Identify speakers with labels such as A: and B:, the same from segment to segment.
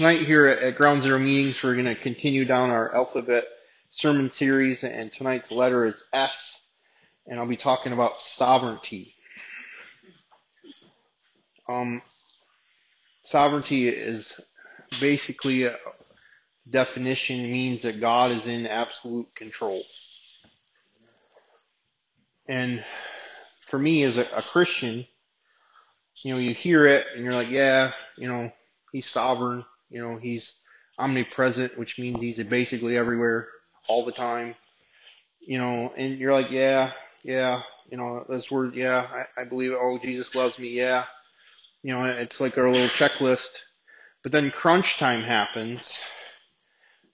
A: tonight here at, Ground Zero Meetings, we're going to continue down our alphabet sermon series, and tonight's letter is S, and I'll be talking about sovereignty. Um, sovereignty is basically a definition means that God is in absolute control. And for me as a, a Christian, you know, you hear it and you're like, yeah, you know, he's sovereign, you know, he's omnipresent, which means he's basically everywhere all the time, you know, and you're like, yeah, yeah, you know, that's word, yeah, I, I believe, it. oh, Jesus loves me, yeah, you know, it's like our little checklist. But then crunch time happens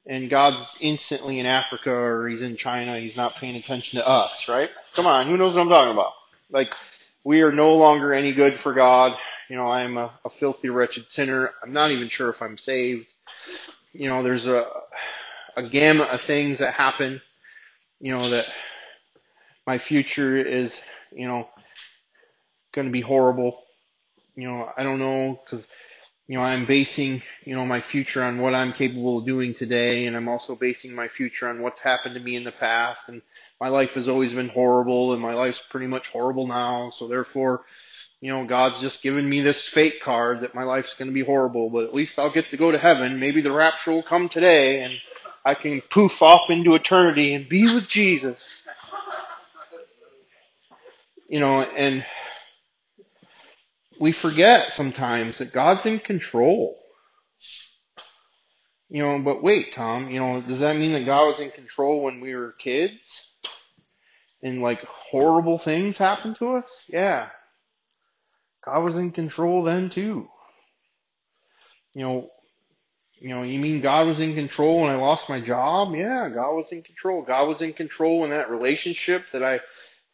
A: and God's instantly in Africa or he's in China, he's not paying attention to us, right? Come on, who knows what I'm talking about? Like, we are no longer any good for God. You know, I am a, a filthy, wretched sinner. I'm not even sure if I'm saved. You know, there's a, a gamut of things that happen, you know, that my future is, you know, going to be horrible. You know, I don't know because you know, I'm basing, you know, my future on what I'm capable of doing today, and I'm also basing my future on what's happened to me in the past, and my life has always been horrible, and my life's pretty much horrible now, so therefore, you know, God's just given me this fake card that my life's gonna be horrible, but at least I'll get to go to heaven, maybe the rapture will come today, and I can poof off into eternity and be with Jesus. You know, and we forget sometimes that God's in control. You know, but wait, Tom, you know, does that mean that God was in control when we were kids? And like horrible things happened to us? Yeah. God was in control then too. You know, you know, you mean God was in control when I lost my job? Yeah, God was in control. God was in control in that relationship that I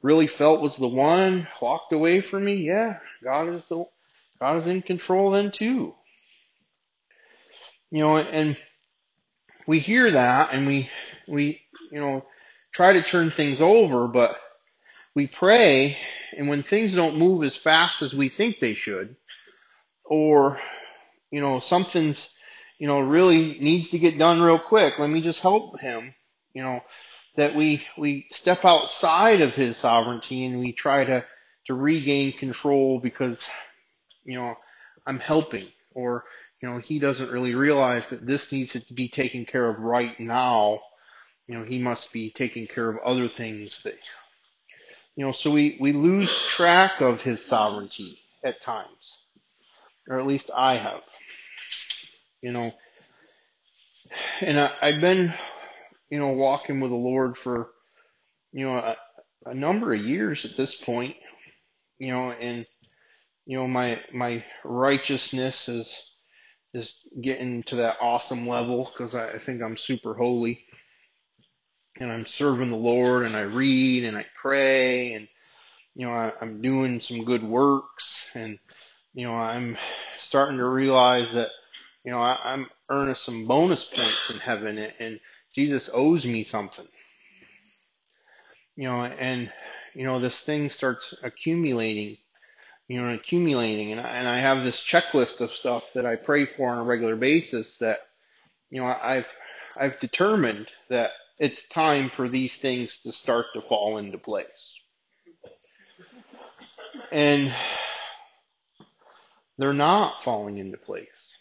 A: really felt was the one walked away from me. Yeah, God is the God is in control then too. You know, and we hear that and we we you know try to turn things over, but we pray and when things don't move as fast as we think they should, or you know something's you know really needs to get done real quick, let me just help him. You know that we we step outside of his sovereignty and we try to to regain control because you know I'm helping or you know he doesn't really realize that this needs to be taken care of right now you know he must be taking care of other things that you know so we we lose track of his sovereignty at times or at least I have. You know and I, I've been you know walking with the Lord for you know, a, a number of years at this point, you know, and you know, my my righteousness is is getting to that awesome level because I, I think I'm super holy, and I'm serving the Lord, and I read and I pray, and you know, I, I'm doing some good works, and you know, I'm starting to realize that you know I, I'm earning some bonus points in heaven, and, and Jesus owes me something. You know, and you know this thing starts accumulating, you know, accumulating, and I, and I have this checklist of stuff that I pray for on a regular basis that you know I've I've determined that it's time for these things to start to fall into place, and they're not falling into place.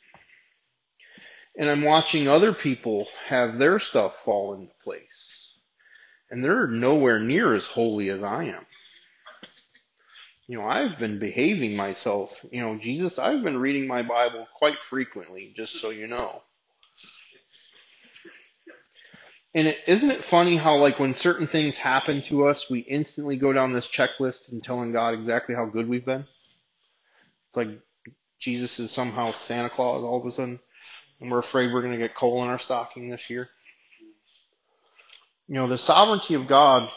A: And I'm watching other people have their stuff fall into place. And they're nowhere near as holy as I am. You know, I've been behaving myself. You know, Jesus, I've been reading my Bible quite frequently, just so you know. And is isn't it funny how, like, when certain things happen to us, we instantly go down this checklist and telling God exactly how good we've been? It's like Jesus is somehow Santa Claus all of a sudden, and we're afraid we're going to get coal in our stocking this year. You know, the sovereignty of God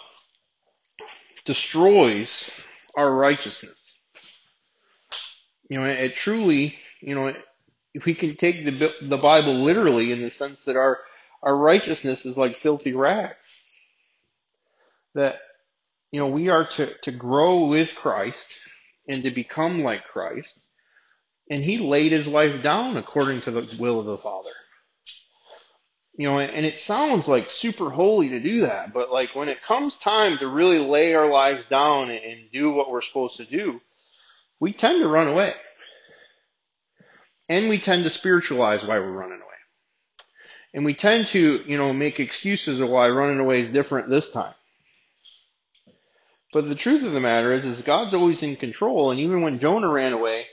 A: destroys our righteousness. You know, it truly, you know, if we can take the the Bible literally in the sense that our our righteousness is like filthy rags. That you know we are to to grow with Christ and to become like Christ, and he laid his life down according to the will of the Father. You know, and it sounds like super holy to do that, but like when it comes time to really lay our lives down and do what we're supposed to do, we tend to run away. And we tend to spiritualize why we're running away. And we tend to, you know, make excuses of why running away is different this time. But the truth of the matter is, is God's always in control, and even when Jonah ran away,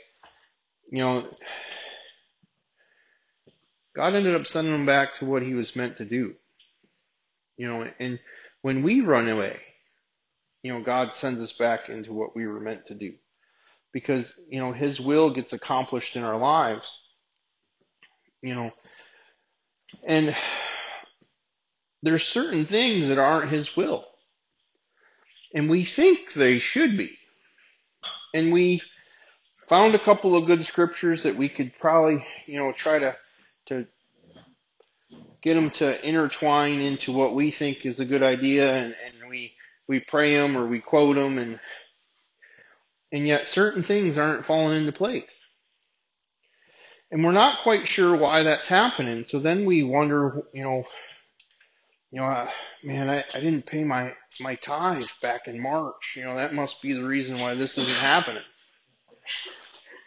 A: you know, God ended up sending him back to what he was meant to do. You know, and when we run away, you know, God sends us back into what we were meant to do. Because, you know, his will gets accomplished in our lives. You know, and there's certain things that aren't his will. And we think they should be. And we found a couple of good scriptures that we could probably, you know, try to to get them to intertwine into what we think is a good idea, and, and we we pray them or we quote them, and and yet certain things aren't falling into place, and we're not quite sure why that's happening. So then we wonder, you know, you know, uh, man, I, I didn't pay my my tithe back in March. You know, that must be the reason why this isn't happening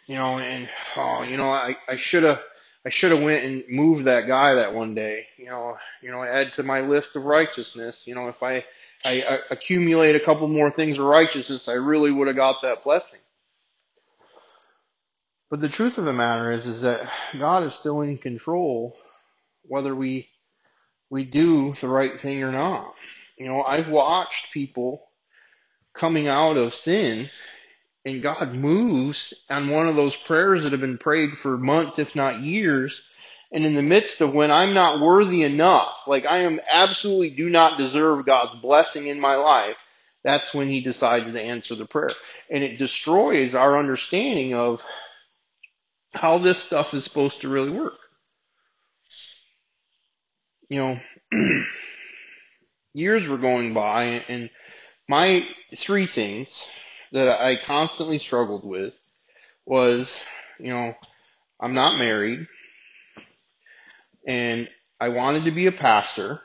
A: you know, and oh, you know, I I should have I should have went and moved that guy that one day. You know, you know, add to my list of righteousness. You know, if I I, I accumulate a couple more things of righteousness, I really would have got that blessing. But the truth of the matter is, is that God is still in control, whether we we do the right thing or not. You know, I've watched people coming out of sin and God moves on one of those prayers that have been prayed for months, if not years, and in the midst of when I'm not worthy enough, like I am absolutely do not deserve God's blessing in my life, that's when he decides to answer the prayer. And it destroys our understanding of how this stuff is supposed to really work. You know, years were going by and my three things that I constantly struggled with was, you know, I'm not married and I wanted to be a pastor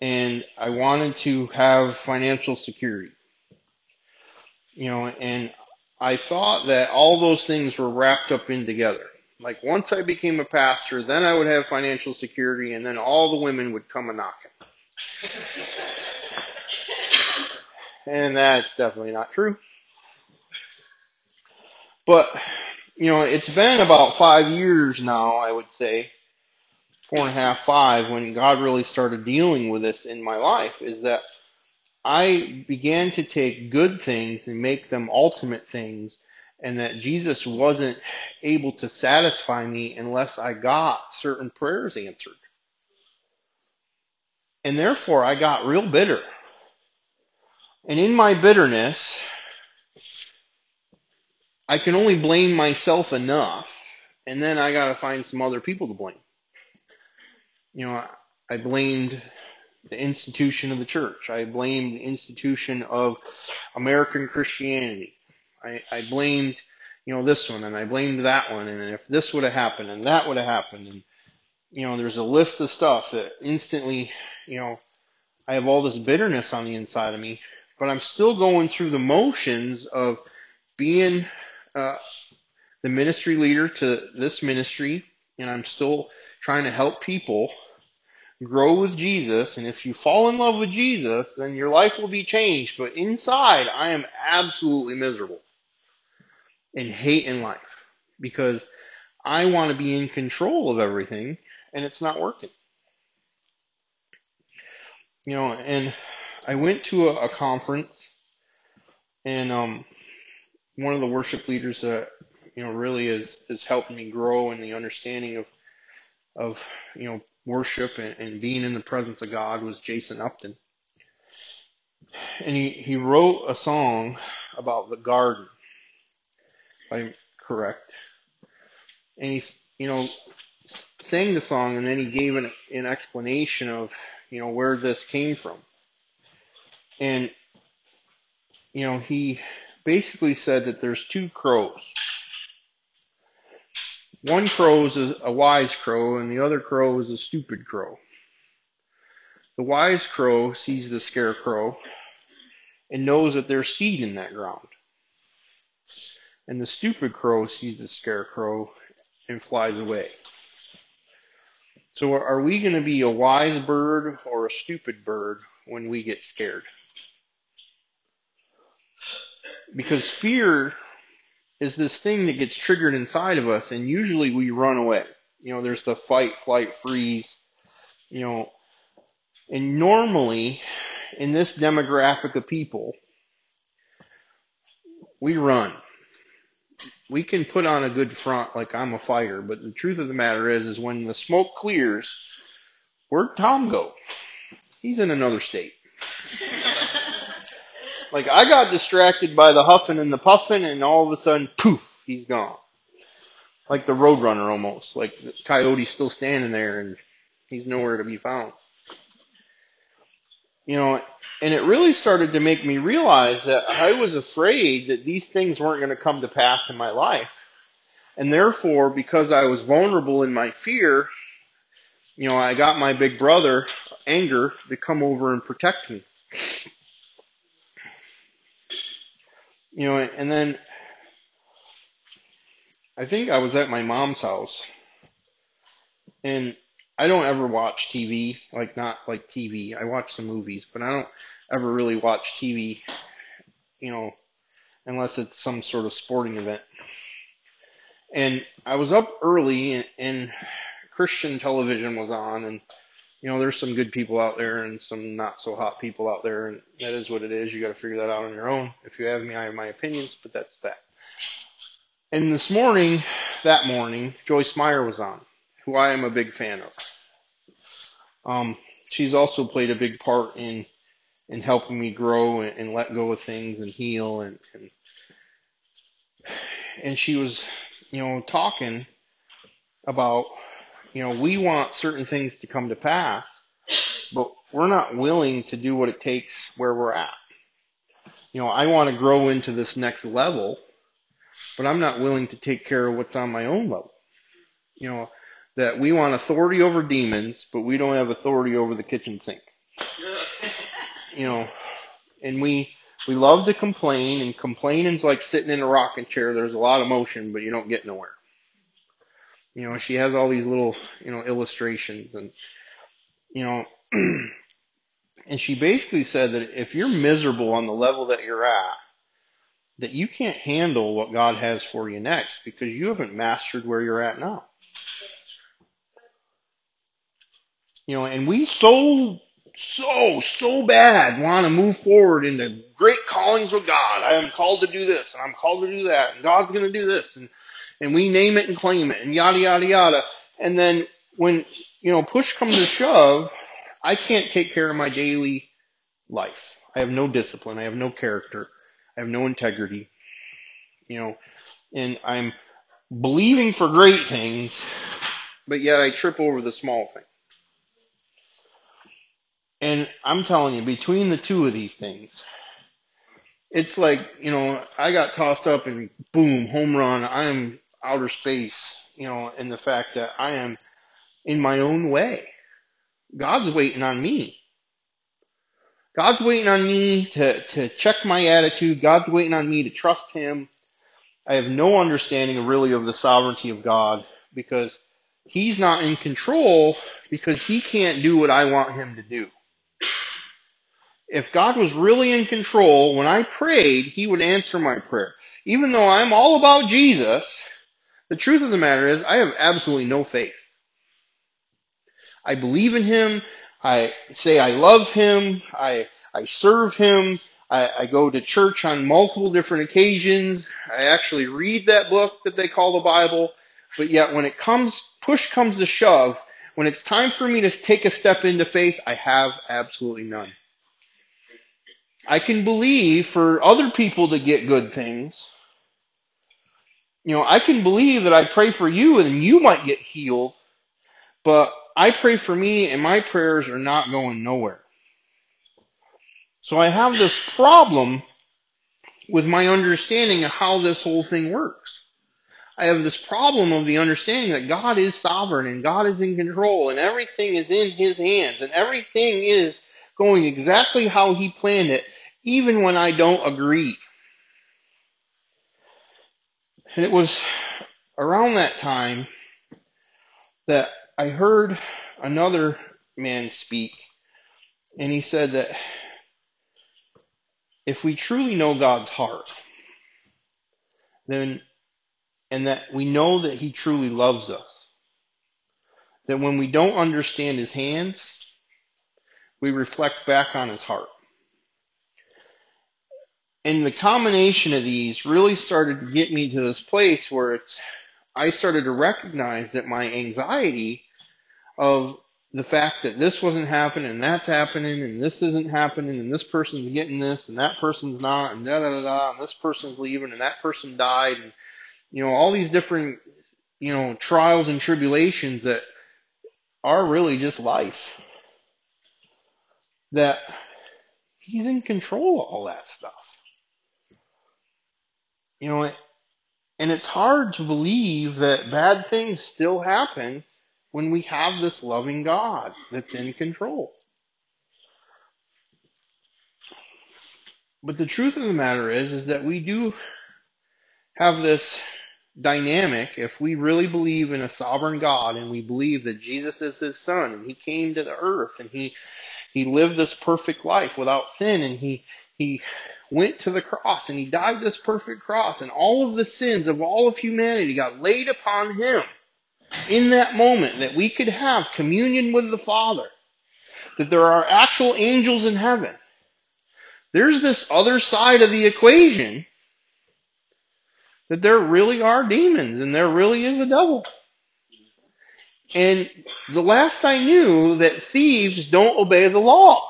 A: and I wanted to have financial security. You know, and I thought that all those things were wrapped up in together. Like once I became a pastor, then I would have financial security and then all the women would come a knocking. And that's definitely not true. But, you know, it's been about five years now, I would say, four and a half, five, when God really started dealing with this in my life, is that I began to take good things and make them ultimate things, and that Jesus wasn't able to satisfy me unless I got certain prayers answered. And therefore, I got real bitter. And in my bitterness, I can only blame myself enough, and then I gotta find some other people to blame. You know, I blamed the institution of the church. I blamed the institution of American Christianity. I, I blamed, you know, this one and I blamed that one and if this would have happened and that would have happened and, you know, there's a list of stuff that instantly, you know, I have all this bitterness on the inside of me, but I'm still going through the motions of being uh, the ministry leader to this ministry, and I'm still trying to help people grow with Jesus. And if you fall in love with Jesus, then your life will be changed. But inside, I am absolutely miserable and hate in life because I want to be in control of everything, and it's not working. You know, and I went to a, a conference, and um, one of the worship leaders that you know really is is helping me grow in the understanding of of you know worship and, and being in the presence of God was Jason Upton, and he he wrote a song about the garden, if I'm correct, and he you know sang the song and then he gave an an explanation of you know where this came from, and you know he basically said that there's two crows One crow is a, a wise crow and the other crow is a stupid crow. The wise crow sees the scarecrow and knows that there's seed in that ground. And the stupid crow sees the scarecrow and flies away. So are we going to be a wise bird or a stupid bird when we get scared? Because fear is this thing that gets triggered inside of us and usually we run away. You know, there's the fight, flight, freeze, you know, and normally in this demographic of people, we run. We can put on a good front like I'm a fighter, but the truth of the matter is, is when the smoke clears, where'd Tom go? He's in another state. Like I got distracted by the huffing and the puffing and all of a sudden, poof, he's gone. Like the roadrunner almost. Like the coyote's still standing there and he's nowhere to be found. You know, and it really started to make me realize that I was afraid that these things weren't going to come to pass in my life. And therefore, because I was vulnerable in my fear, you know, I got my big brother, anger, to come over and protect me. You know, and then I think I was at my mom's house and I don't ever watch TV, like not like TV. I watch some movies, but I don't ever really watch TV, you know, unless it's some sort of sporting event. And I was up early and, and Christian television was on and you know, there's some good people out there and some not so hot people out there and that is what it is. You gotta figure that out on your own. If you have me, I have my opinions, but that's that. And this morning, that morning, Joyce Meyer was on, who I am a big fan of. Um, she's also played a big part in in helping me grow and, and let go of things and heal and, and and she was, you know, talking about, you know, we want certain things to come to pass, but we're not willing to do what it takes where we're at. You know, I want to grow into this next level, but I'm not willing to take care of what's on my own level. You know, that we want authority over demons, but we don't have authority over the kitchen sink. you know, and we we love to complain, and complaining's like sitting in a rocking chair. There's a lot of motion, but you don't get nowhere. You know, she has all these little, you know, illustrations and, you know, and she basically said that if you're miserable on the level that you're at, that you can't handle what God has for you next because you haven't mastered where you're at now. You know, and we so, so, so bad want to move forward into great callings with God. I am called to do this and I'm called to do that and God's going to do this and, and we name it and claim it and yada, yada, yada. And then when, you know, push comes to shove, I can't take care of my daily life. I have no discipline. I have no character. I have no integrity. You know, and I'm believing for great things, but yet I trip over the small things. And I'm telling you, between the two of these things, it's like, you know, I got tossed up and boom, home run. I am outer space, you know, and the fact that I am in my own way. God's waiting on me. God's waiting on me to, to check my attitude. God's waiting on me to trust Him. I have no understanding really of the sovereignty of God because He's not in control because He can't do what I want Him to do if God was really in control, when I prayed, He would answer my prayer. Even though I'm all about Jesus, the truth of the matter is I have absolutely no faith. I believe in Him. I say I love Him. I, I serve Him. I, I go to church on multiple different occasions. I actually read that book that they call the Bible. But yet when it comes, push comes to shove, when it's time for me to take a step into faith, I have absolutely none. I can believe for other people to get good things. You know, I can believe that I pray for you and you might get healed, but I pray for me and my prayers are not going nowhere. So I have this problem with my understanding of how this whole thing works. I have this problem of the understanding that God is sovereign and God is in control and everything is in His hands and everything is going exactly how He planned it, even when I don't agree. And it was around that time that I heard another man speak, and he said that if we truly know God's heart, then and that we know that he truly loves us. That when we don't understand his hands, we reflect back on his heart. And the combination of these really started to get me to this place where it's, I started to recognize that my anxiety of the fact that this wasn't happening and that's happening and this isn't happening and this person's getting this and that person's not and da da da da and this person's leaving and that person died and you know, all these different, you know, trials and tribulations that are really just life. That he's in control of all that stuff. You know, and it's hard to believe that bad things still happen when we have this loving God that's in control. But the truth of the matter is, is that we do have this dynamic, if we really believe in a sovereign God and we believe that Jesus is his son and he came to the earth and he, he lived this perfect life without sin and he, he went to the cross and he died this perfect cross and all of the sins of all of humanity got laid upon him in that moment that we could have communion with the Father, that there are actual angels in heaven. There's this other side of the equation that there really are demons and there really is a devil. And the last I knew that thieves don't obey the law.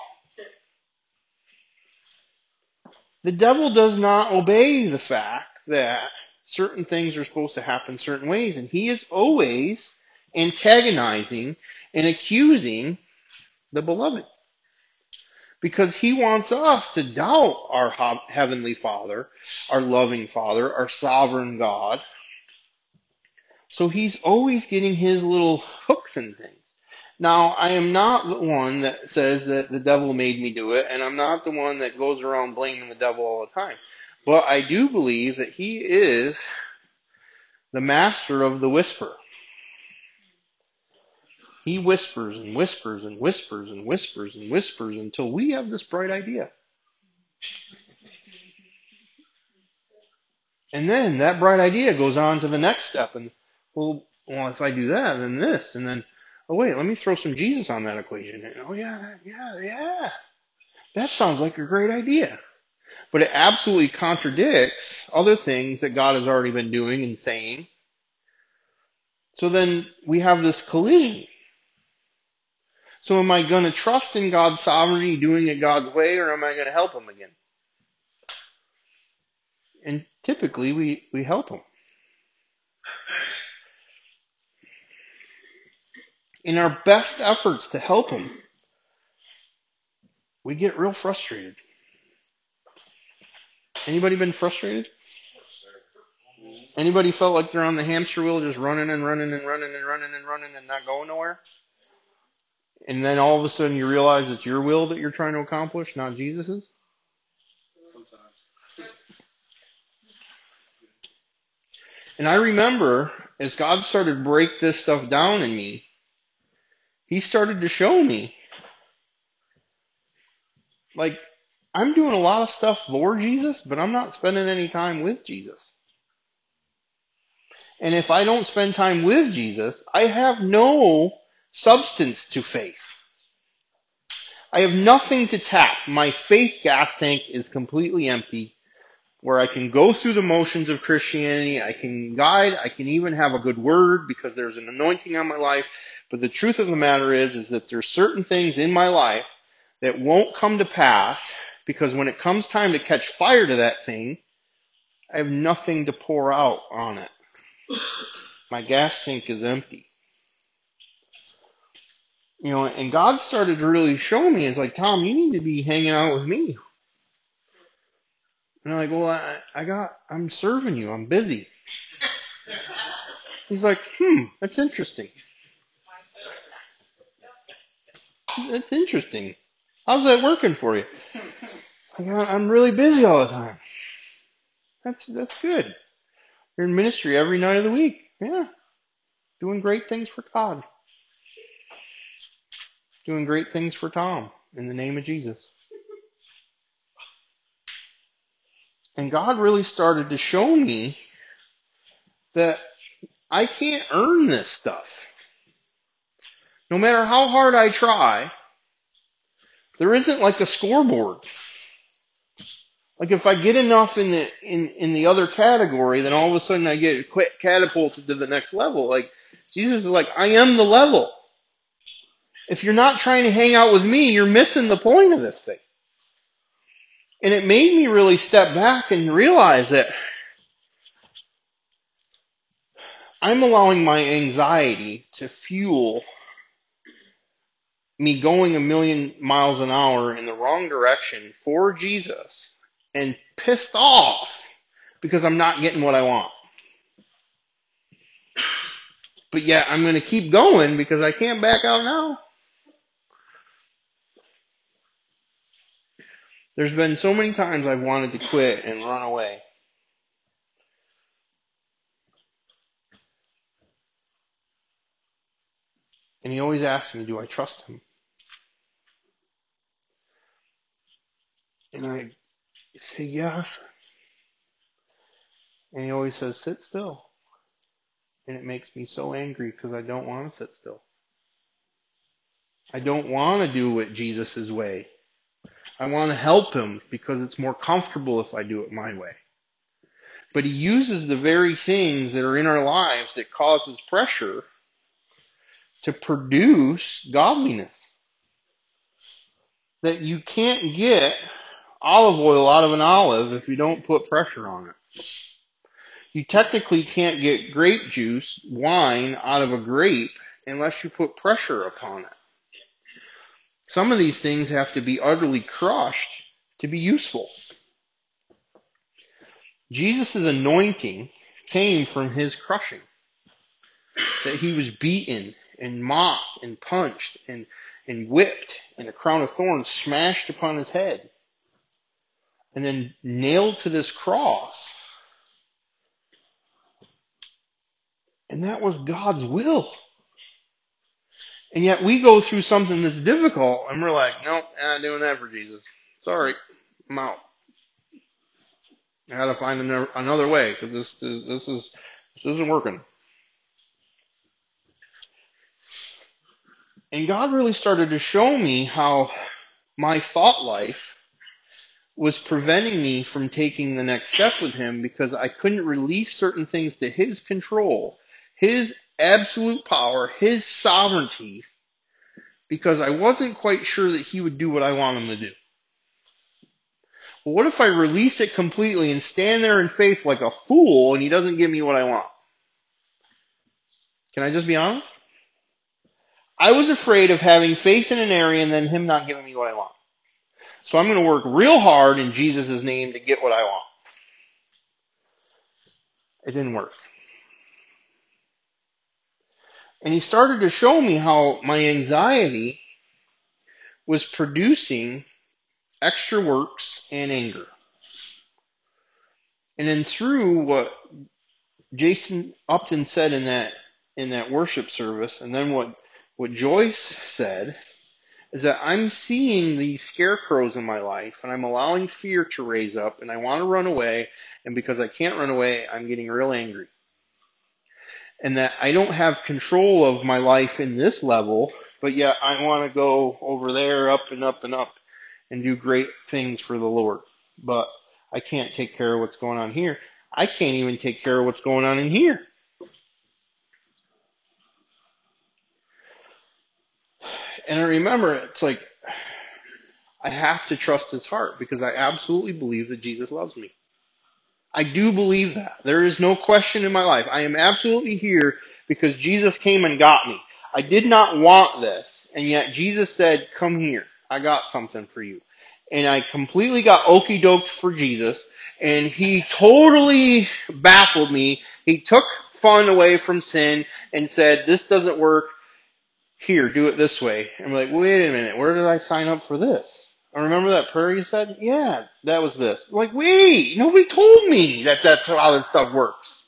A: The devil does not obey the fact that certain things are supposed to happen certain ways and he is always antagonizing and accusing the beloved. Because he wants us to doubt our heavenly father, our loving father, our sovereign God, so he's always getting his little hooks and things. Now, I am not the one that says that the devil made me do it, and I'm not the one that goes around blaming the devil all the time. But I do believe that he is the master of the whisper. He whispers and whispers and whispers and whispers and whispers until we have this bright idea. And then that bright idea goes on to the next step and well, well, if I do that, then this, and then, oh wait, let me throw some Jesus on that equation. Oh yeah, yeah, yeah. That sounds like a great idea. But it absolutely contradicts other things that God has already been doing and saying. So then we have this collision. So am I going to trust in God's sovereignty, doing it God's way, or am I going to help him again? And typically we, we help him. In our best efforts to help them, we get real frustrated. Anybody been frustrated? Anybody felt like they're on the hamster wheel just running and running and running and running and running and not going nowhere? And then all of a sudden you realize it's your will that you're trying to accomplish, not Jesus's? And I remember as God started to break this stuff down in me, he started to show me. Like, I'm doing a lot of stuff for Jesus, but I'm not spending any time with Jesus. And if I don't spend time with Jesus, I have no substance to faith. I have nothing to tap. My faith gas tank is completely empty where I can go through the motions of Christianity. I can guide. I can even have a good word because there's an anointing on my life. But the truth of the matter is, is that there's certain things in my life that won't come to pass because when it comes time to catch fire to that thing, I have nothing to pour out on it. My gas tank is empty. You know, and God started to really show me, it's like, Tom, you need to be hanging out with me. And I'm like, well, I, I got, I'm serving you. I'm busy. He's like, hmm, that's interesting. That's interesting. How's that working for you? I'm really busy all the time. That's that's good. You're in ministry every night of the week. Yeah. Doing great things for God. Doing great things for Tom in the name of Jesus. And God really started to show me that I can't earn this stuff. No matter how hard I try, there isn't like a scoreboard. Like if I get enough in the in in the other category, then all of a sudden I get catapulted to the next level. Like Jesus is like, I am the level. If you're not trying to hang out with me, you're missing the point of this thing. And it made me really step back and realize that I'm allowing my anxiety to fuel me going a million miles an hour in the wrong direction for Jesus and pissed off because I'm not getting what I want. But yet I'm going to keep going because I can't back out now. There's been so many times I've wanted to quit and run away. And he always asks me, do I trust him? And I say yes. And he always says, sit still. And it makes me so angry because I don't want to sit still. I don't want to do it Jesus' way. I want to help him because it's more comfortable if I do it my way. But he uses the very things that are in our lives that causes pressure to produce godliness. That you can't get olive oil out of an olive if you don't put pressure on it. You technically can't get grape juice, wine, out of a grape unless you put pressure upon it. Some of these things have to be utterly crushed to be useful. Jesus' anointing came from his crushing. That he was beaten and mocked and punched and, and whipped and a crown of thorns smashed upon his head and then nailed to this cross. And that was God's will. And yet we go through something that's difficult and we're like, nope, I'm not doing that for Jesus. Sorry, I'm out. I gotta find another way because this, this is, this isn't working. And God really started to show me how my thought life was preventing me from taking the next step with him because I couldn't release certain things to his control, his absolute power, his sovereignty, because I wasn't quite sure that he would do what I want him to do. Well, what if I release it completely and stand there in faith like a fool and he doesn't give me what I want? Can I just be honest? I was afraid of having faith in an area and then him not giving me what I want. So I'm going to work real hard in Jesus' name to get what I want. It didn't work. And he started to show me how my anxiety was producing extra works and anger. And then through what Jason Upton said in that in that worship service, and then what what Joyce said, is that I'm seeing these scarecrows in my life and I'm allowing fear to raise up and I want to run away and because I can't run away, I'm getting real angry. And that I don't have control of my life in this level, but yet I want to go over there up and up and up and do great things for the Lord. But I can't take care of what's going on here. I can't even take care of what's going on in here. And I remember it's like I have to trust his heart because I absolutely believe that Jesus loves me. I do believe that. There is no question in my life. I am absolutely here because Jesus came and got me. I did not want this, and yet Jesus said, come here. I got something for you. And I completely got okey doked for Jesus, and he totally baffled me. He took fun away from sin and said, this doesn't work. Here, do it this way. We're like, wait a minute, where did I sign up for this? I remember that prayer you said? Yeah, that was this. I'm like, wait, nobody told me that that's how this stuff works.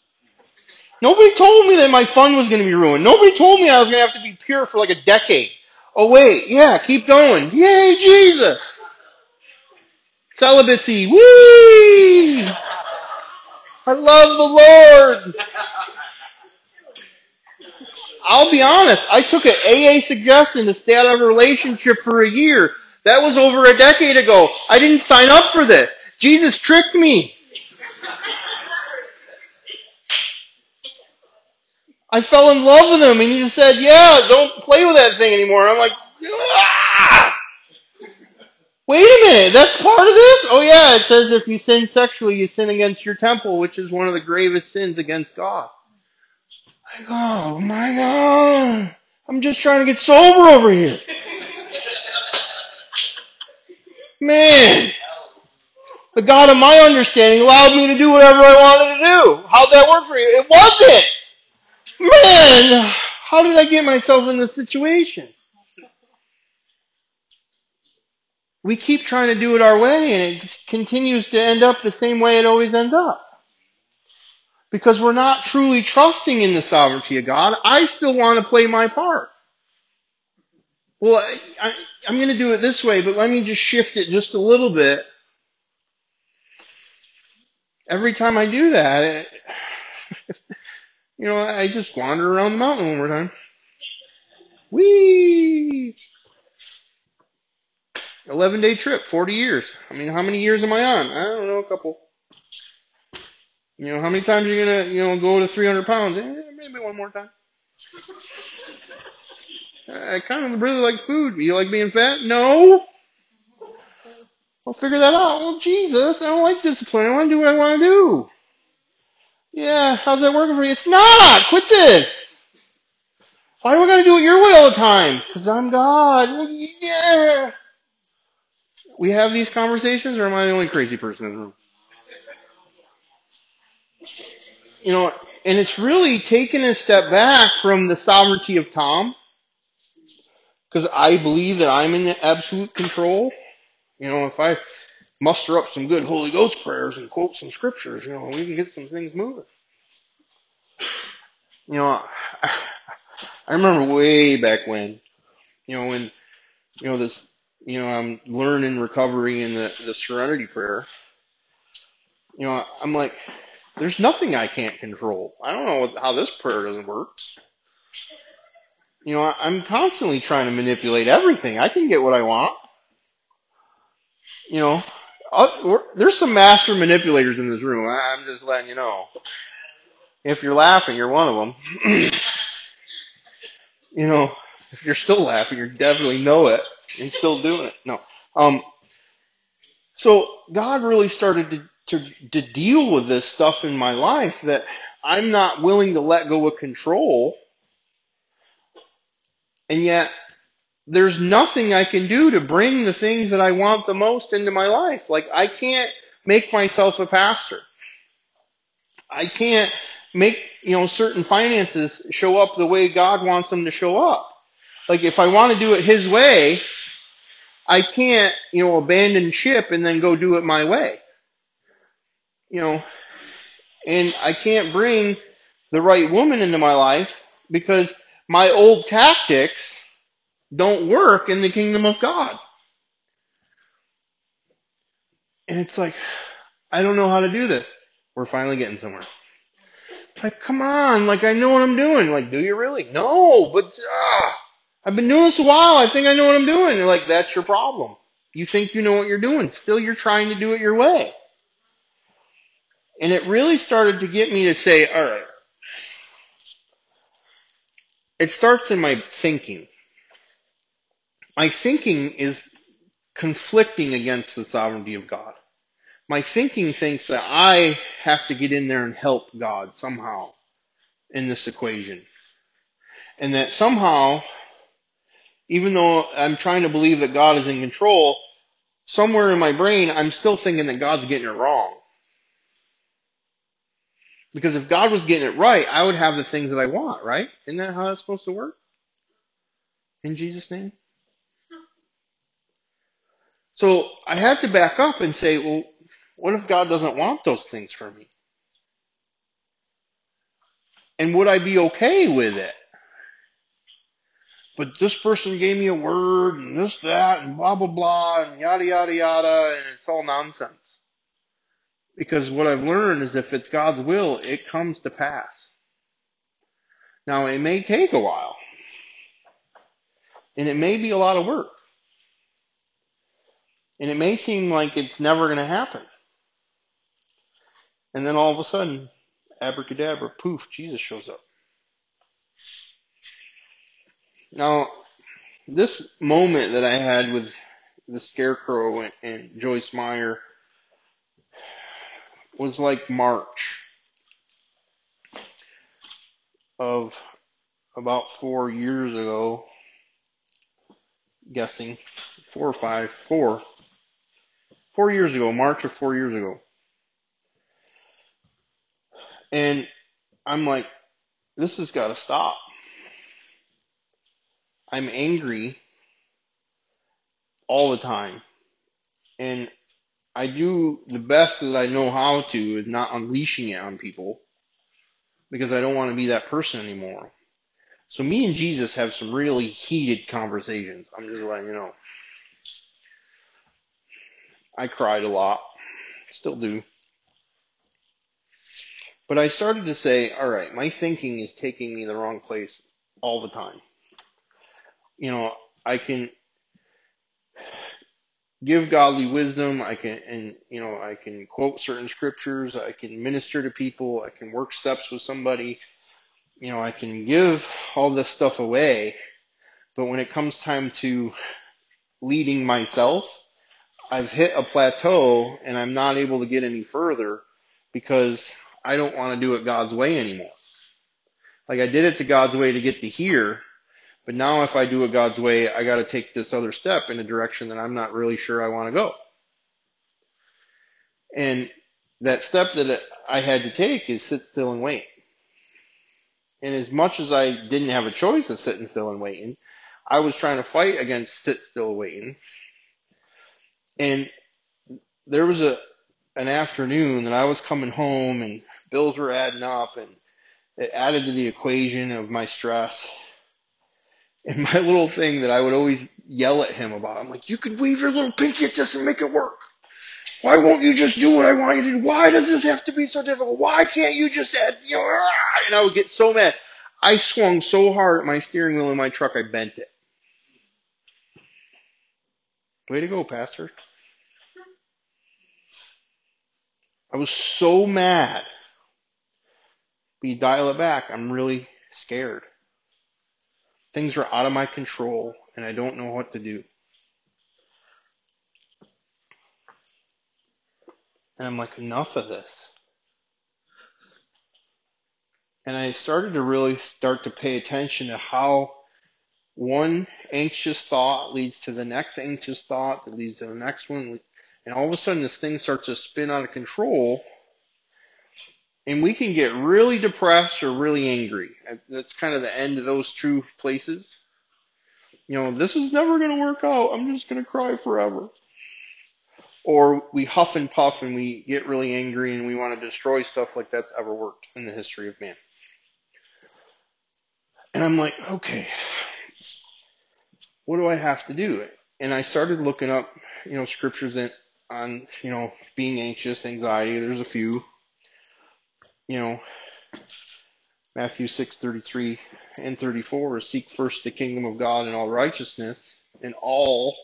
A: Nobody told me that my fun was going to be ruined. Nobody told me I was going to have to be pure for like a decade. Oh wait, yeah, keep going. Yay, Jesus! Celibacy, woo! I love the Lord! I'll be honest, I took an AA suggestion to stay out of a relationship for a year. That was over a decade ago. I didn't sign up for this. Jesus tricked me. I fell in love with him and he just said, yeah, don't play with that thing anymore. I'm like, ah! Wait a minute, that's part of this? Oh yeah, it says if you sin sexually, you sin against your temple, which is one of the gravest sins against God. Like, oh my God. I'm just trying to get sober over here. Man. The God of my understanding allowed me to do whatever I wanted to do. How'd that work for you? It wasn't. Man, how did I get myself in this situation? We keep trying to do it our way and it continues to end up the same way it always ends up. Because we're not truly trusting in the sovereignty of God. I still want to play my part. Well, I, am going to do it this way, but let me just shift it just a little bit. Every time I do that, it, you know, I just wander around the mountain one more time. Whee! 11 day trip, 40 years. I mean, how many years am I on? I don't know, a couple. You know, how many times are you gonna, you know, go to 300 pounds? Eh, maybe one more time. I kind of really like food. You like being fat? No. I'll figure that out. Well, Jesus, I don't like discipline. I want to do what I want to do. Yeah, how's that working for you? It's not. Quit this. Why do I gotta do it your way all the time? Cause I'm God. Yeah. We have these conversations, or am I the only crazy person in the room? You know, and it's really taken a step back from the sovereignty of Tom, because I believe that I'm in the absolute control. You know, if I muster up some good Holy Ghost prayers and quote some scriptures, you know, we can get some things moving. You know, I remember way back when, you know, when, you know, this, you know, I'm learning recovery in the, the serenity prayer. You know, I'm like, there's nothing I can't control. I don't know what, how this prayer doesn't work. You know, I'm constantly trying to manipulate everything. I can get what I want. You know, uh, there's some master manipulators in this room. I'm just letting you know. If you're laughing, you're one of them. you know, if you're still laughing, you definitely know it and you're still doing it. No. Um, so God really started to, to, to deal with this stuff in my life that I'm not willing to let go of control. And yet there's nothing I can do to bring the things that I want the most into my life. Like I can't make myself a pastor. I can't make, you know, certain finances show up the way God wants them to show up. Like if I want to do it his way, I can't, you know, abandon ship and then go do it my way. You know, and I can't bring the right woman into my life because my old tactics don't work in the kingdom of God. And it's like, I don't know how to do this. We're finally getting somewhere. Like, come on, like I know what I'm doing. Like, do you really? No, but ah, I've been doing this a while. I think I know what I'm doing. Like, that's your problem. You think you know what you're doing. Still, you're trying to do it your way. And it really started to get me to say, all right, it starts in my thinking. My thinking is conflicting against the sovereignty of God. My thinking thinks that I have to get in there and help God somehow in this equation. And that somehow even though I'm trying to believe that God is in control, somewhere in my brain, I'm still thinking that God's getting it wrong. Because if God was getting it right, I would have the things that I want, right? Isn't that how it's supposed to work? In Jesus' name? So I had to back up and say, well, what if God doesn't want those things for me? And would I be okay with it? But this person gave me a word and this, that, and blah, blah, blah, and yada, yada, yada, and it's all nonsense. Because what I've learned is if it's God's will, it comes to pass. Now, it may take a while. And it may be a lot of work. And it may seem like it's never going to happen. And then all of a sudden, abracadabra, poof, Jesus shows up. Now, this moment that I had with the Scarecrow and Joyce Meyer was like March of about four years ago, guessing four or five, four, four years ago, March of four years ago. And I'm like, this has got to stop. I'm angry all the time. And I do the best that I know how to is not unleashing it on people because I don't want to be that person anymore. So me and Jesus have some really heated conversations. I'm just letting you know. I cried a lot. Still do. But I started to say, all right, my thinking is taking me the wrong place all the time. You know, I can give godly wisdom. I can, and you know, I can quote certain scriptures. I can minister to people. I can work steps with somebody. You know, I can give all this stuff away. But when it comes time to leading myself, I've hit a plateau and I'm not able to get any further because I don't want to do it God's way anymore. Like I did it to God's way to get to here, but now if I do it God's way, I got to take this other step in a direction that I'm not really sure I want to go. And that step that I had to take is sit still and wait. And as much as I didn't have a choice of sitting still and waiting, I was trying to fight against sit still waiting. And there was a an afternoon that I was coming home and bills were adding up and it added to the equation of my stress. And my little thing that I would always yell at him about, I'm like, you could weave your little pinky at this and make it work. Why won't you just do what I want you to do? Why does this have to be so difficult? Why can't you just add, you know, ah! and I would get so mad. I swung so hard at my steering wheel in my truck, I bent it. Way to go, Pastor. I was so mad. But you dial it back, I'm really scared. Things are out of my control and I don't know what to do. And I'm like, enough of this. And I started to really start to pay attention to how one anxious thought leads to the next anxious thought that leads to the next one. And all of a sudden this thing starts to spin out of control and we can get really depressed or really angry. That's kind of the end of those two places. You know, this is never going to work out. I'm just going to cry forever. Or we huff and puff and we get really angry and we want to destroy stuff like that's ever worked in the history of man. And I'm like, okay, what do I have to do? And I started looking up, you know, scriptures on, you know, being anxious, anxiety. There's a few you know, Matthew 6:33 and 34 is seek first the kingdom of God and all righteousness, and all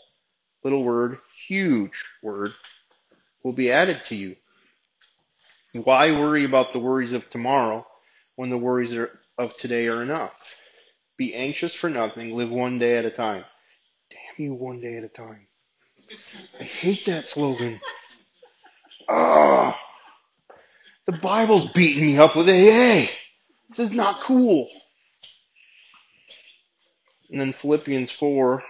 A: little word, huge word will be added to you. Why worry about the worries of tomorrow when the worries of today are enough? Be anxious for nothing, live one day at a time. Damn you, one day at a time. I hate that slogan. Ah. The Bible's beating me up with AA. This is not cool. And then Philippians 4,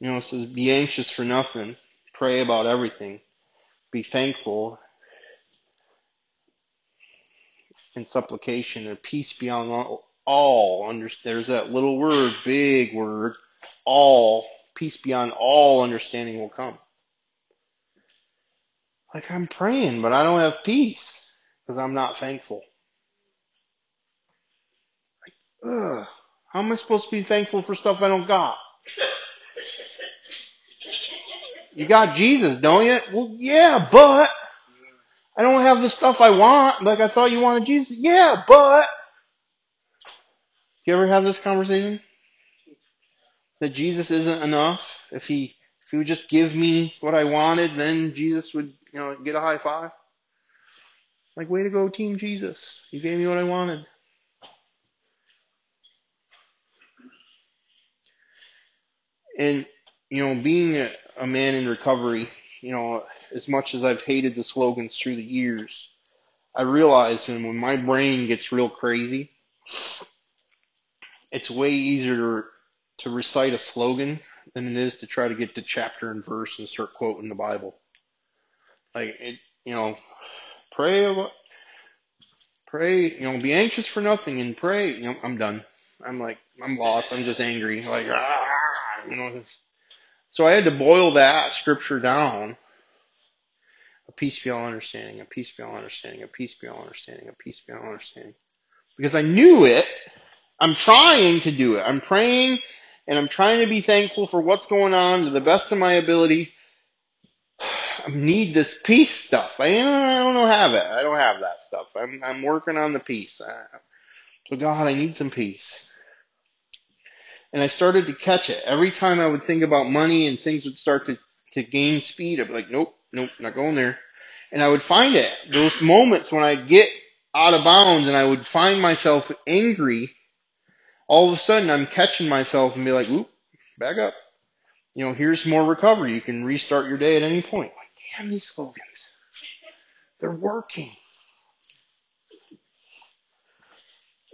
A: you know, it says, be anxious for nothing. Pray about everything. Be thankful. and supplication and peace beyond all, all there's that little word, big word, all, peace beyond all understanding will come. Like I'm praying, but I don't have peace because I'm not thankful. Like, ugh, how am I supposed to be thankful for stuff I don't got? You got Jesus, don't you? Well, yeah, but I don't have the stuff I want. Like I thought you wanted Jesus. Yeah, but you ever have this conversation? That Jesus isn't enough. If he if he would just give me what I wanted, then Jesus would, you know, get a high five. Like, way to go, Team Jesus. You gave me what I wanted. And, you know, being a, a man in recovery, you know, as much as I've hated the slogans through the years, I realize that when my brain gets real crazy, it's way easier to, to recite a slogan than it is to try to get to chapter and verse and start quoting the Bible. Like it, you know, pray, pray, you know, be anxious for nothing and pray. You know, I'm done. I'm like, I'm lost. I'm just angry. Like, ah, you know. So I had to boil that scripture down. A peace beyond understanding, a peace beyond understanding, a peace beyond understanding, a peace beyond understanding. Because I knew it. I'm trying to do it. I'm praying and I'm trying to be thankful for what's going on to the best of my ability. I need this peace stuff. I, I don't have it. I don't have that stuff. I'm I'm working on the peace. So God, I need some peace. And I started to catch it. Every time I would think about money and things would start to, to gain speed, I'd be like, nope, nope, not going there. And I would find it. Those moments when I'd get out of bounds and I would find myself angry, all of a sudden I'm catching myself and be like, oop, back up. You know, here's more recovery. You can restart your day at any point. Like, damn these slogans. They're working.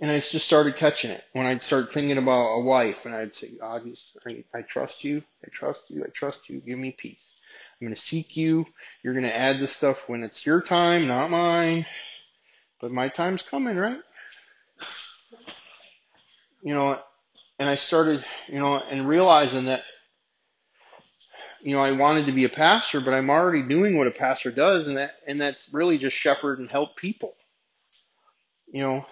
A: And I just started catching it when I'd start thinking about a wife and I'd say, God, I, I trust you. I trust you. I trust you. Give me peace. I'm going to seek you. You're going to add this stuff when it's your time, not mine. But my time's coming, right? You know, and I started, you know, and realizing that, you know, I wanted to be a pastor, but I'm already doing what a pastor does, and that, and that's really just shepherd and help people. You know,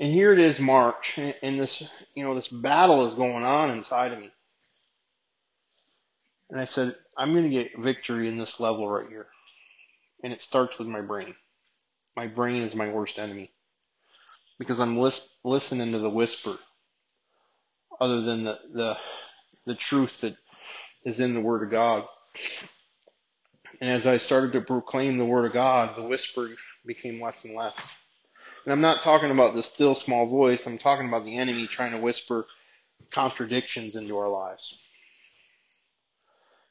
A: and here it is March, and this, you know, this battle is going on inside of me. And I said, I'm going to get victory in this level right here. And it starts with my brain. My brain is my worst enemy. Because I'm lis- listening to the whisper other than the, the, the truth that is in the Word of God. And as I started to proclaim the Word of God, the whisper became less and less. And I'm not talking about the still small voice. I'm talking about the enemy trying to whisper contradictions into our lives.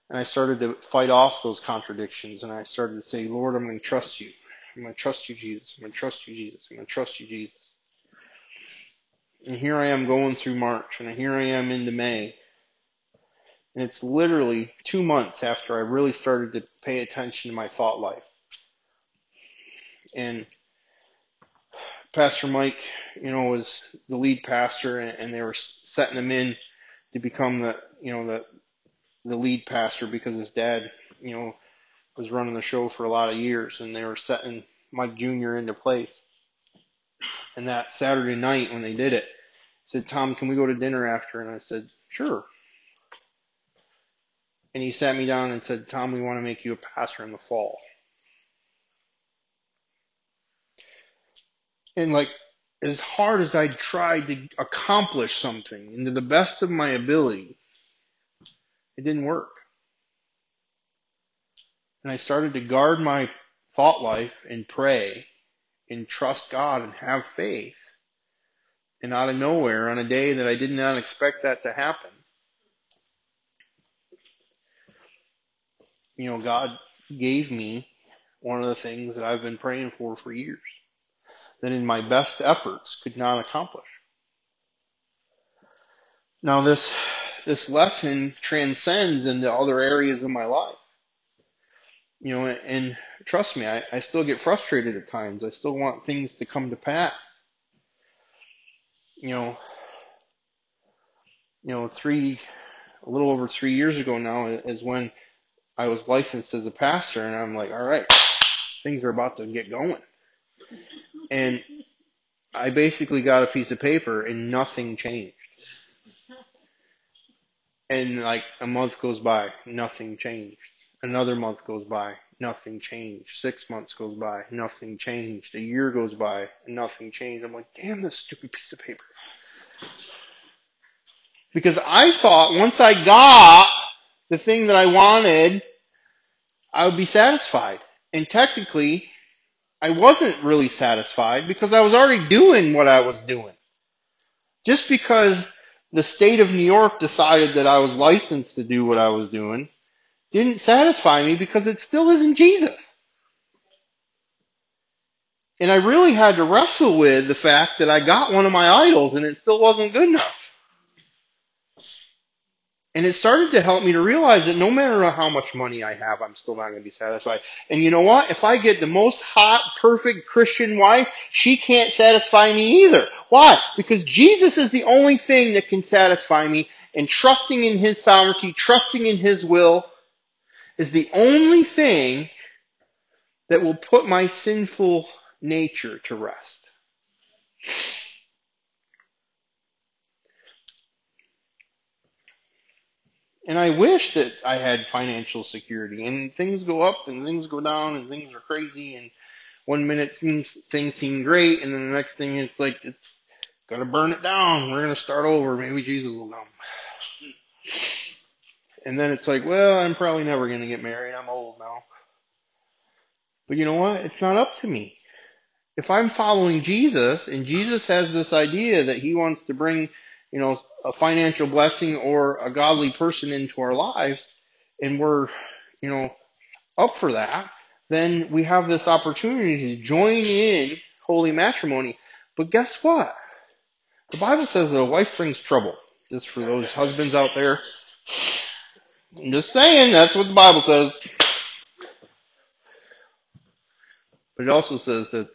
A: And I started to fight off those contradictions and I started to say, Lord, I'm going to trust you. I'm going to trust you, Jesus. I'm going to trust you, Jesus. I'm going to trust you, Jesus. And here I am going through March and here I am into May. And it's literally two months after I really started to pay attention to my thought life. And Pastor Mike, you know, was the lead pastor and, and they were setting him in to become the, you know, the, the lead pastor because his dad, you know, was running the show for a lot of years and they were setting Mike Jr. into place. And that Saturday night when they did it, I said, Tom, can we go to dinner after? And I said, sure. And he sat me down and said, Tom, we want to make you a pastor in the fall. And like, as hard as I tried to accomplish something and to the best of my ability, it didn't work. And I started to guard my thought life and pray and trust God and have faith. And out of nowhere, on a day that I did not expect that to happen, you know, God gave me one of the things that I've been praying for for years that in my best efforts could not accomplish. Now this, this lesson transcends into other areas of my life. You know, and trust me, I, I still get frustrated at times. I still want things to come to pass. You know, you know, three, a little over three years ago now is when I was licensed as a pastor, and I'm like, all right, things are about to get going. And I basically got a piece of paper, and nothing changed. And like a month goes by, nothing changed. Another month goes by, nothing changed. Six months goes by, nothing changed. A year goes by, nothing changed. I'm like, damn this stupid piece of paper. Because I thought once I got the thing that I wanted, I would be satisfied. And technically, I wasn't really satisfied because I was already doing what I was doing. Just because the state of New York decided that I was licensed to do what I was doing didn't satisfy me because it still isn't Jesus. And I really had to wrestle with the fact that I got one of my idols and it still wasn't good enough. And it started to help me to realize that no matter how much money I have, I'm still not going to be satisfied. And you know what? If I get the most hot, perfect Christian wife, she can't satisfy me either. Why? Because Jesus is the only thing that can satisfy me and trusting in His sovereignty, trusting in His will is the only thing that will put my sinful nature to rest. And I wish that I had financial security. And things go up and things go down and things are crazy. And one minute things, things seem great. And then the next thing it's like, it's gotta burn it down. We're gonna start over. Maybe Jesus will come. And then it's like, well, I'm probably never gonna get married. I'm old now. But you know what? It's not up to me. If I'm following Jesus and Jesus has this idea that he wants to bring, you know, a financial blessing or a godly person into our lives and we're, you know, up for that, then we have this opportunity to join in holy matrimony. But guess what? The Bible says that a wife brings trouble. Just for those husbands out there. I'm just saying, that's what the Bible says. But it also says that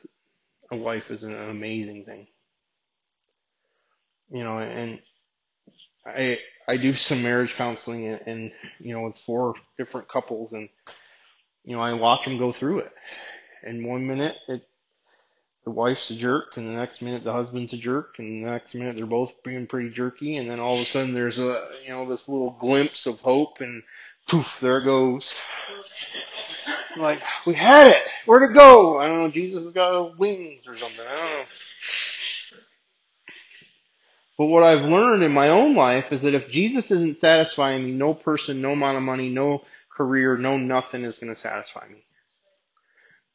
A: a wife is an amazing thing. You know, and I I do some marriage counseling and, and you know with four different couples and you know I watch them go through it. And one minute it the wife's a jerk, and the next minute the husband's a jerk, and the next minute they're both being pretty jerky, and then all of a sudden there's a you know this little glimpse of hope, and poof, there it goes. Like we had it. Where'd it go? I don't know. Jesus has got wings or something. I don't know. But what I've learned in my own life is that if Jesus isn't satisfying me, no person, no amount of money, no career, no nothing is going to satisfy me.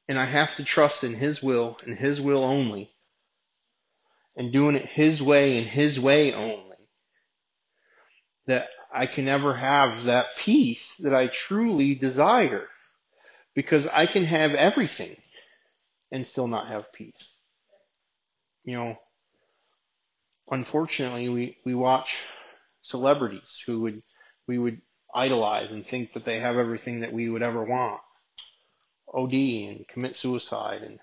A: And I have to trust in His will and His will only. And doing it His way and His way only. That I can ever have that peace that I truly desire. Because I can have everything and still not have peace. You know, unfortunately, we, we watch celebrities who would we would idolize and think that they have everything that we would ever want. OD and commit suicide and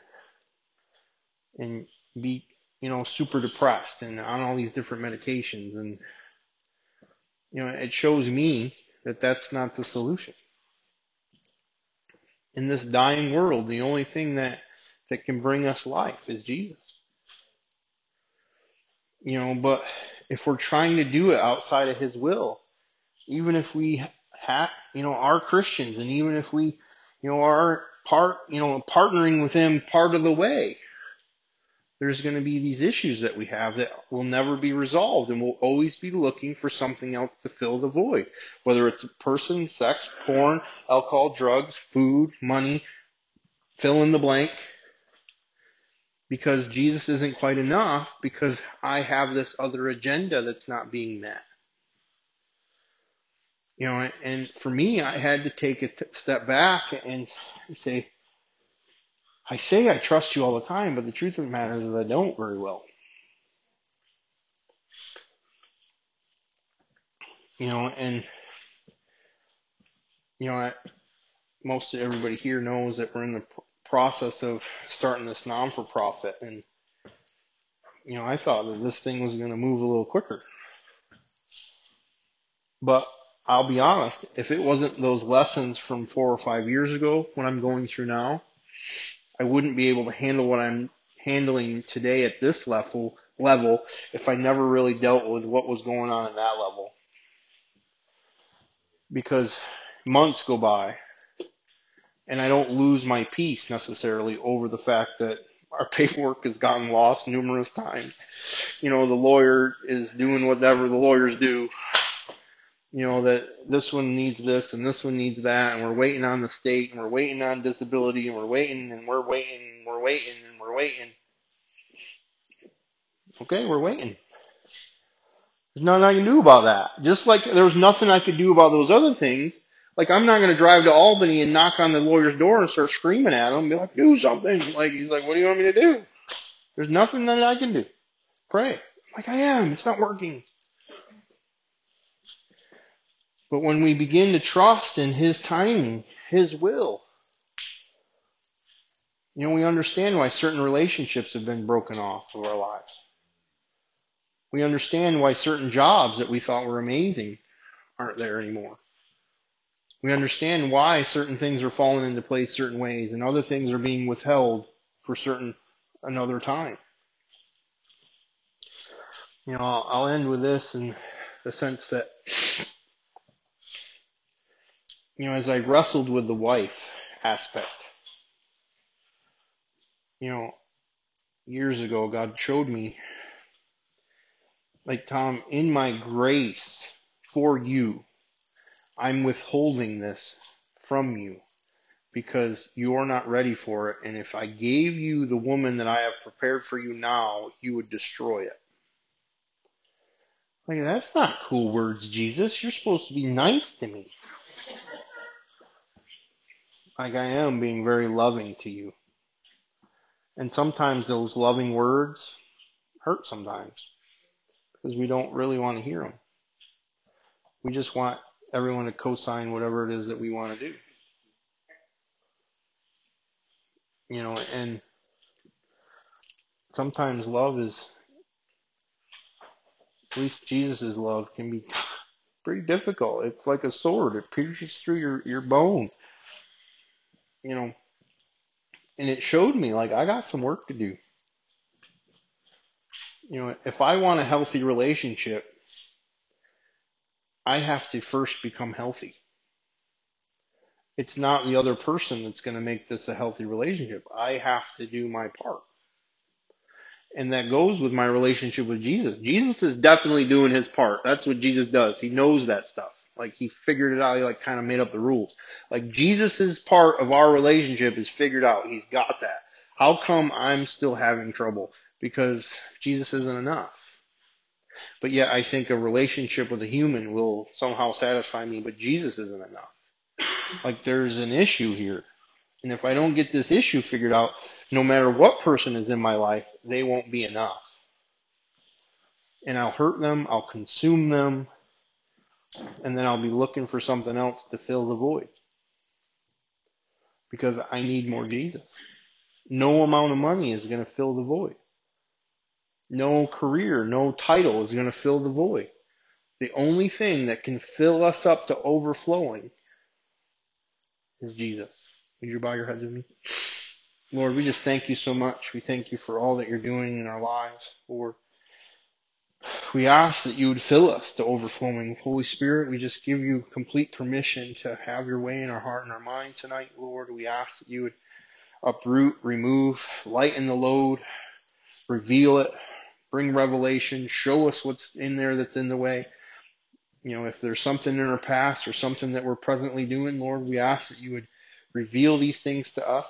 A: and be you know super depressed and on all these different medications and you know it shows me that that's not the solution. In this dying world, the only thing that that can bring us life is Jesus. You know, but if we're trying to do it outside of his will, even if we have, you know, are Christians and even if we, you know, are part, you know, partnering with him part of the way, there's going to be these issues that we have that will never be resolved and we'll always be looking for something else to fill the void. Whether it's a person, sex, porn, alcohol, drugs, food, money, fill in the blank. Because Jesus isn't quite enough because I have this other agenda that's not being met. You know, and for me, I had to take a step back and say, I say I trust you all the time, but the truth of the matter is I don't very well. You know, and, you know, I, most of everybody here knows that we're in the process of starting this non for profit. And, you know, I thought that this thing was going to move a little quicker. But I'll be honest, if it wasn't those lessons from four or five years ago, what I'm going through now, I wouldn't be able to handle what I'm handling today at this level level if I never really dealt with what was going on at that level. Because months go by and I don't lose my peace necessarily over the fact that our paperwork has gotten lost numerous times. You know, the lawyer is doing whatever the lawyers do. You know, that this one needs this and this one needs that and we're waiting on the state and we're waiting on disability and we're waiting and we're waiting and we're waiting and we're waiting. Okay, we're waiting. There's nothing I can do about that. Just like there was nothing I could do about those other things. Like I'm not going to drive to Albany and knock on the lawyer's door and start screaming at him and be like, do something. Like he's like, what do you want me to do? There's nothing that I can do. Pray. Like I am. It's not working. But when we begin to trust in His timing, His will, you know, we understand why certain relationships have been broken off of our lives. We understand why certain jobs that we thought were amazing aren't there anymore. We understand why certain things are falling into place certain ways and other things are being withheld for certain another time. You know, I'll, I'll end with this in the sense that, you know, as I wrestled with the wife aspect, you know, years ago, God showed me like Tom, in my grace for you, I'm withholding this from you because you're not ready for it. And if I gave you the woman that I have prepared for you now, you would destroy it. Like, that's not cool words, Jesus. You're supposed to be nice to me. Like I am being very loving to you. And sometimes those loving words hurt sometimes because we don't really want to hear them. We just want everyone to co-sign whatever it is that we want to do. You know, and sometimes love is, at least Jesus' love can be pretty difficult. It's like a sword. It pierces through your, your bone. You know, and it showed me like I got some work to do. You know, if I want a healthy relationship, I have to first become healthy. It's not the other person that's going to make this a healthy relationship. I have to do my part. And that goes with my relationship with Jesus. Jesus is definitely doing his part. That's what Jesus does. He knows that stuff. Like he figured it out. He like kind of made up the rules. Like Jesus's part of our relationship is figured out. He's got that. How come I'm still having trouble? Because Jesus isn't enough. But yet I think a relationship with a human will somehow satisfy me, but Jesus isn't enough. Like there's an issue here. And if I don't get this issue figured out, no matter what person is in my life, they won't be enough. And I'll hurt them, I'll consume them, and then I'll be looking for something else to fill the void. Because I need more Jesus. No amount of money is going to fill the void. No career, no title is going to fill the void. The only thing that can fill us up to overflowing is Jesus. Would you bow your heads with me? Lord, we just thank you so much. We thank you for all that you're doing in our lives. Lord, we ask that you would fill us to overflowing. with Holy Spirit, we just give you complete permission to have your way in our heart and our mind tonight, Lord. We ask that you would uproot, remove, lighten the load, reveal it, bring revelation, show us what's in there that's in the way. You know, if there's something in our past or something that we're presently doing, Lord, we ask that you would reveal these things to us,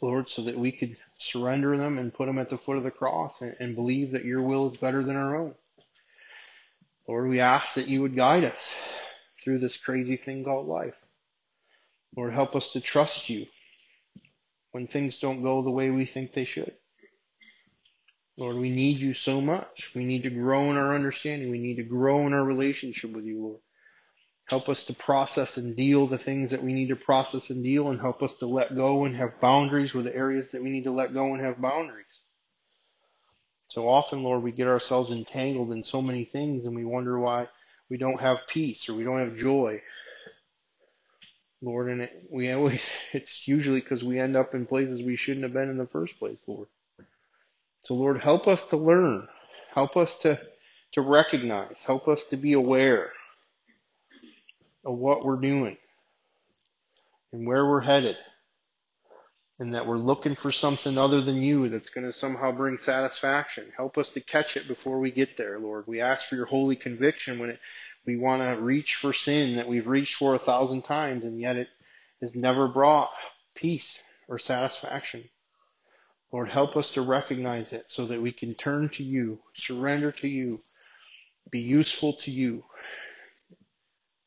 A: Lord, so that we could surrender them and put them at the foot of the cross and, and believe that your will is better than our own. Lord, we ask that you would guide us through this crazy thing called life. Lord, help us to trust you when things don't go the way we think they should. Lord, we need you so much. We need to grow in our understanding. We need to grow in our relationship with you, Lord. Help us to process and deal the things that we need to process and deal, and help us to let go and have boundaries with the areas that we need to let go and have boundaries. So often, Lord, we get ourselves entangled in so many things and we wonder why we don't have peace or we don't have joy. Lord, and it, we always, it's usually because we end up in places we shouldn't have been in the first place, Lord. So Lord, help us to learn. Help us to, to recognize. Help us to be aware of what we're doing and where we're headed and that we're looking for something other than you that's going to somehow bring satisfaction. Help us to catch it before we get there, Lord. We ask for your holy conviction when it, we want to reach for sin that we've reached for a thousand times and yet it has never brought peace or satisfaction. Lord, help us to recognize it so that we can turn to you, surrender to you, be useful to you.